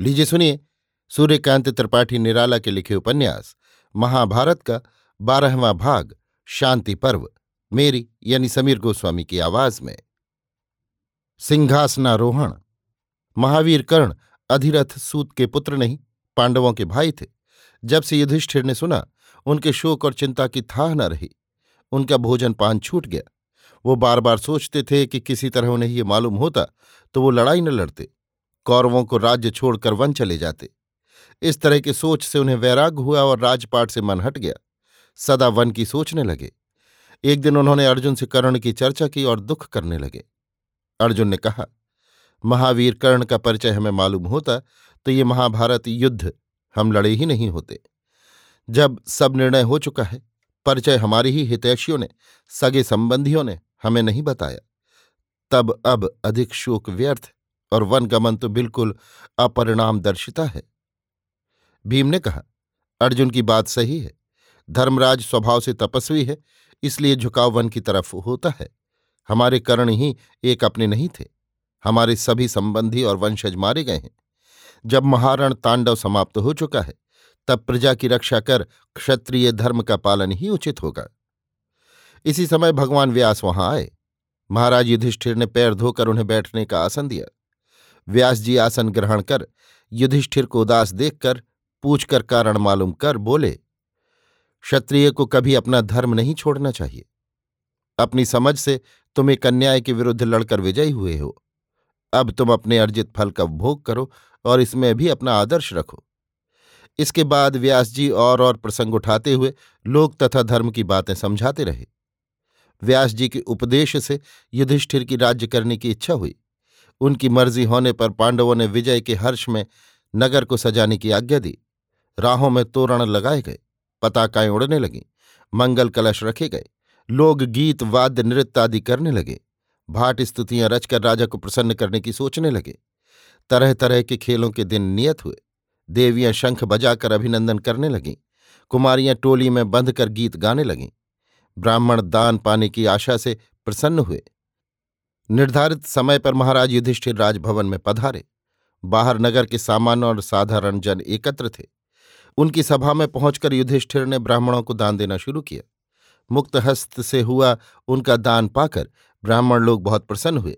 लीजिए सुनिए, सूर्यकांत त्रिपाठी निराला के लिखे उपन्यास, महाभारत का बारहवां भाग, शांति पर्व, मेरी यानी समीर गोस्वामी की आवाज़ में। सिंहासनारोहण, महावीर कर्ण अधिरथ सूत के पुत्र नहीं, पांडवों के भाई थे। जब से युधिष्ठिर ने सुना, उनके शोक और चिंता की थाह न रही, उनका भोजन पान छूट गया। वो बार बार सोचते थे कि किसी तरह उन्हें ये मालूम होता तो वो लड़ाई न लड़ते। कौरवों को राज्य छोड़कर वन चले जाते। इस तरह की सोच से उन्हें वैराग हुआ और राजपाट से मन हट गया। सदा वन की सोचने लगे। एक दिन उन्होंने अर्जुन से कर्ण की चर्चा की और दुख करने लगे। अर्जुन ने कहा, महावीर, कर्ण का परिचय हमें मालूम होता तो ये महाभारत युद्ध, हम लड़े ही नहीं होते। जब सब निर्णय हो चुका है, परिचय हमारी ही हितैषियों ने, सगे संबंधियों ने हमें नहीं बताया। तब अब अधिक शोक व्यर्थ और वन गमन तो बिल्कुल अपरिणाम दर्शिता है। भीम ने कहा, अर्जुन की बात सही है। धर्मराज स्वभाव से तपस्वी है, इसलिए झुकाव वन की तरफ़ होता है। हमारे कर्ण ही एक अपने नहीं थे। हमारे सभी संबंधी और वंशज मारे गए हैं। जब महारण तांडव समाप्त हो चुका है, तब प्रजा की रक्षा कर क्षत्रिय धर्म का पालन ही उचित होगा। इसी समय भगवान व्यास वहाँ आए। महाराज युधिष्ठिर ने पैर धोकर उन्हें बैठने का आसन दिया। व्यास जी आसन ग्रहण कर, युधिष्ठिर को उदास देखकर, पूछकर कारण मालूम कर बोले, क्षत्रिय को कभी अपना धर्म नहीं छोड़ना चाहिए। अपनी समझ से तुम एक अन्याय के विरुद्ध लड़कर विजयी हुए हो। अब तुम अपने अर्जित फल का भोग करो और इसमें भी अपना आदर्श रखो। इसके बाद व्यास जी और और प्रसंग उठाते हुए लोक तथा धर्म की बातें समझाते रहे। व्यास जी के उपदेश से युधिष्ठिर की राज्य करने की इच्छा हुई। उनकी मर्ज़ी होने पर पांडवों ने विजय के हर्ष में नगर को सजाने की आज्ञा दी। राहों में तोरण लगाए गए, पताकाएँ उड़ने लगीं, मंगल कलश रखे गए, लोग गीत, वाद्य, नृत्य आदि करने लगे। भाट स्तुतियाँ रचकर राजा को प्रसन्न करने की सोचने लगे। तरह तरह के खेलों के दिन नियत हुए। देवियाँ शंख बजाकर अभिनंदन करने लगीं। कुमारियाँ टोली में बंधकर गीत गाने लगीं। ब्राह्मण दान पाने की आशा से प्रसन्न हुए। निर्धारित समय पर महाराज युधिष्ठिर राजभवन में पधारे। बाहर नगर के सामान्य और साधारण जन एकत्र थे। उनकी सभा में पहुंचकर युधिष्ठिर ने ब्राह्मणों को दान देना शुरू किया। मुक्त हस्त से हुआ उनका दान पाकर ब्राह्मण लोग बहुत प्रसन्न हुए।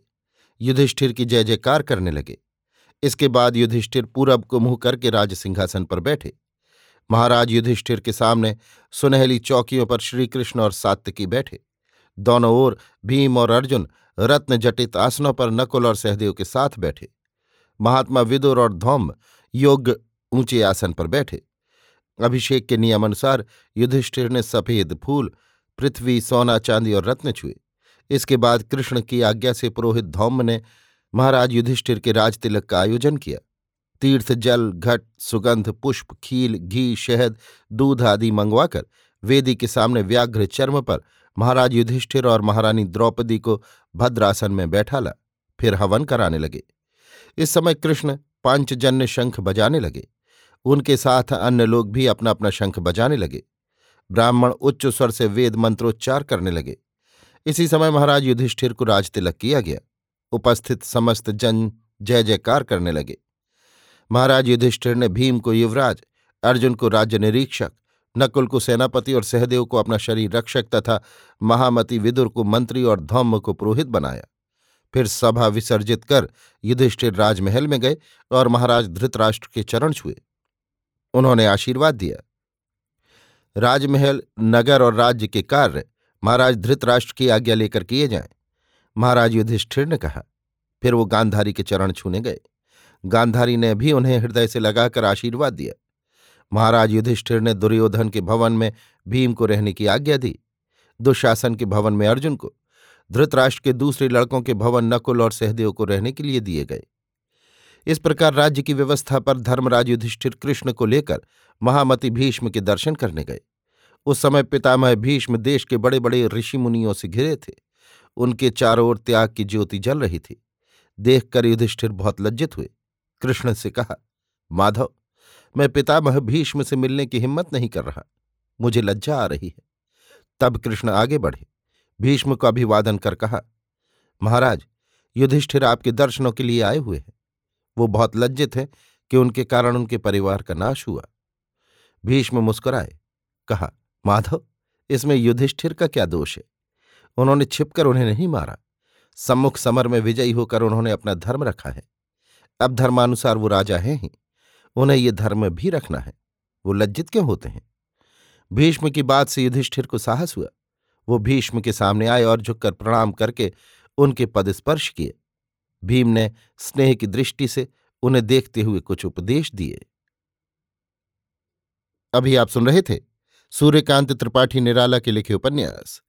युधिष्ठिर की जय जयकार करने लगे। इसके बाद युधिष्ठिर पूरब को मुँह करके राज सिंहासन पर बैठे। महाराज युधिष्ठिर के सामने सुनहली चौकियों पर श्रीकृष्ण और सात्यकी बैठे। दोनों ओर भीम और अर्जुन रत्न जटित आसनों पर नकुल और सहदेव के साथ बैठे। महात्मा विदुर और धौम्ब योग्य ऊँचे आसन पर बैठे। अभिषेक के नियमानुसार युधिष्ठिर ने सफ़ेद फूल, पृथ्वी, सोना, चांदी और रत्न छुए। इसके बाद कृष्ण की आज्ञा से पुरोहित धौम ने महाराज युधिष्ठिर के राजतिलक का आयोजन किया। तीर्थ, जल, घट, सुगंध, पुष्प, खील, घी, शहद, दूध आदि मंगवाकर वेदी के सामने व्याघ्र चर्म पर महाराज युधिष्ठिर और महारानी द्रौपदी को भद्रासन में बैठाला फिर हवन कराने लगे। इस समय कृष्ण पांचजन्य शंख बजाने लगे। उनके साथ अन्य लोग भी अपना अपना शंख बजाने लगे। ब्राह्मण उच्च स्वर से वेद मंत्रोच्चार करने लगे। इसी समय महाराज युधिष्ठिर को राजतिलक किया गया। उपस्थित समस्त जन जय जयकार करने लगे। महाराज युधिष्ठिर ने भीम को युवराज, अर्जुन को राज्य निरीक्षक नकुल को सेनापति और सहदेव को अपना शरीर रक्षक तथा महामति विदुर को मंत्री और धौम्म को पुरोहित बनाया। फिर सभा विसर्जित कर युधिष्ठिर राजमहल में गए और महाराज धृतराष्ट्र के चरण छुए। उन्होंने आशीर्वाद दिया। राजमहल, नगर और राज्य के कार्य महाराज धृतराष्ट्र की आज्ञा लेकर किए जाएँ। महाराज युधिष्ठिर ने कहा, फिर वो गांधारी के चरण छूने गए। गांधारी ने भी उन्हें हृदय से लगाकर आशीर्वाद दिया। महाराज युधिष्ठिर ने दुर्योधन के भवन में भीम को रहने की आज्ञा दी। दुशासन के भवन में अर्जुन को, धृतराष्ट्र के दूसरे लड़कों के भवन नकुल और सहदेव को रहने के लिए दिए गए। इस प्रकार राज्य की व्यवस्था पर धर्मराज युधिष्ठिर कृष्ण को लेकर महामति भीष्म के दर्शन करने गए। उस समय पितामह भीष्म देश के बड़े बड़े ऋषि मुनियों से घिरे थे। उनके चारों ओर त्याग की ज्योति जल रही थी। देखकर युधिष्ठिर बहुत लज्जित हुए। कृष्ण से कहा, माधव मैं पितामह भीष्म से मिलने की हिम्मत नहीं कर रहा। मुझे लज्जा आ रही है। तब कृष्ण आगे बढ़े। भीष्म को अभिवादन कर कहा, महाराज, युधिष्ठिर आपके दर्शनों के लिए आए हुए हैं। वो बहुत लज्जित हैं कि उनके कारण उनके परिवार का नाश हुआ भीष्म मुस्कुराए, कहा, माधव, इसमें युधिष्ठिर का क्या दोष है? उन्होंने छिपकर उन्हें नहीं मारा। सम्मुख समर में विजयी होकर उन्होंने अपना धर्म रखा है। अब धर्मानुसार वो राजा हैं ही। उन्हें ये धर्म भी रखना है। वो लज्जित क्यों होते हैं? भीष्म की बात से युधिष्ठिर को साहस हुआ। वो भीष्म के सामने आए और झुककर प्रणाम करके उनके पद स्पर्श किए। भीम ने स्नेह की दृष्टि से उन्हें देखते हुए कुछ उपदेश दिए। अभी आप सुन रहे थे सूर्यकांत त्रिपाठी निराला के लिखे उपन्यास।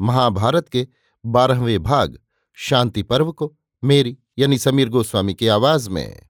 महाभारत के बारहवें भाग, शांति पर्व को मेरी यानी समीर गोस्वामी की आवाज़ में।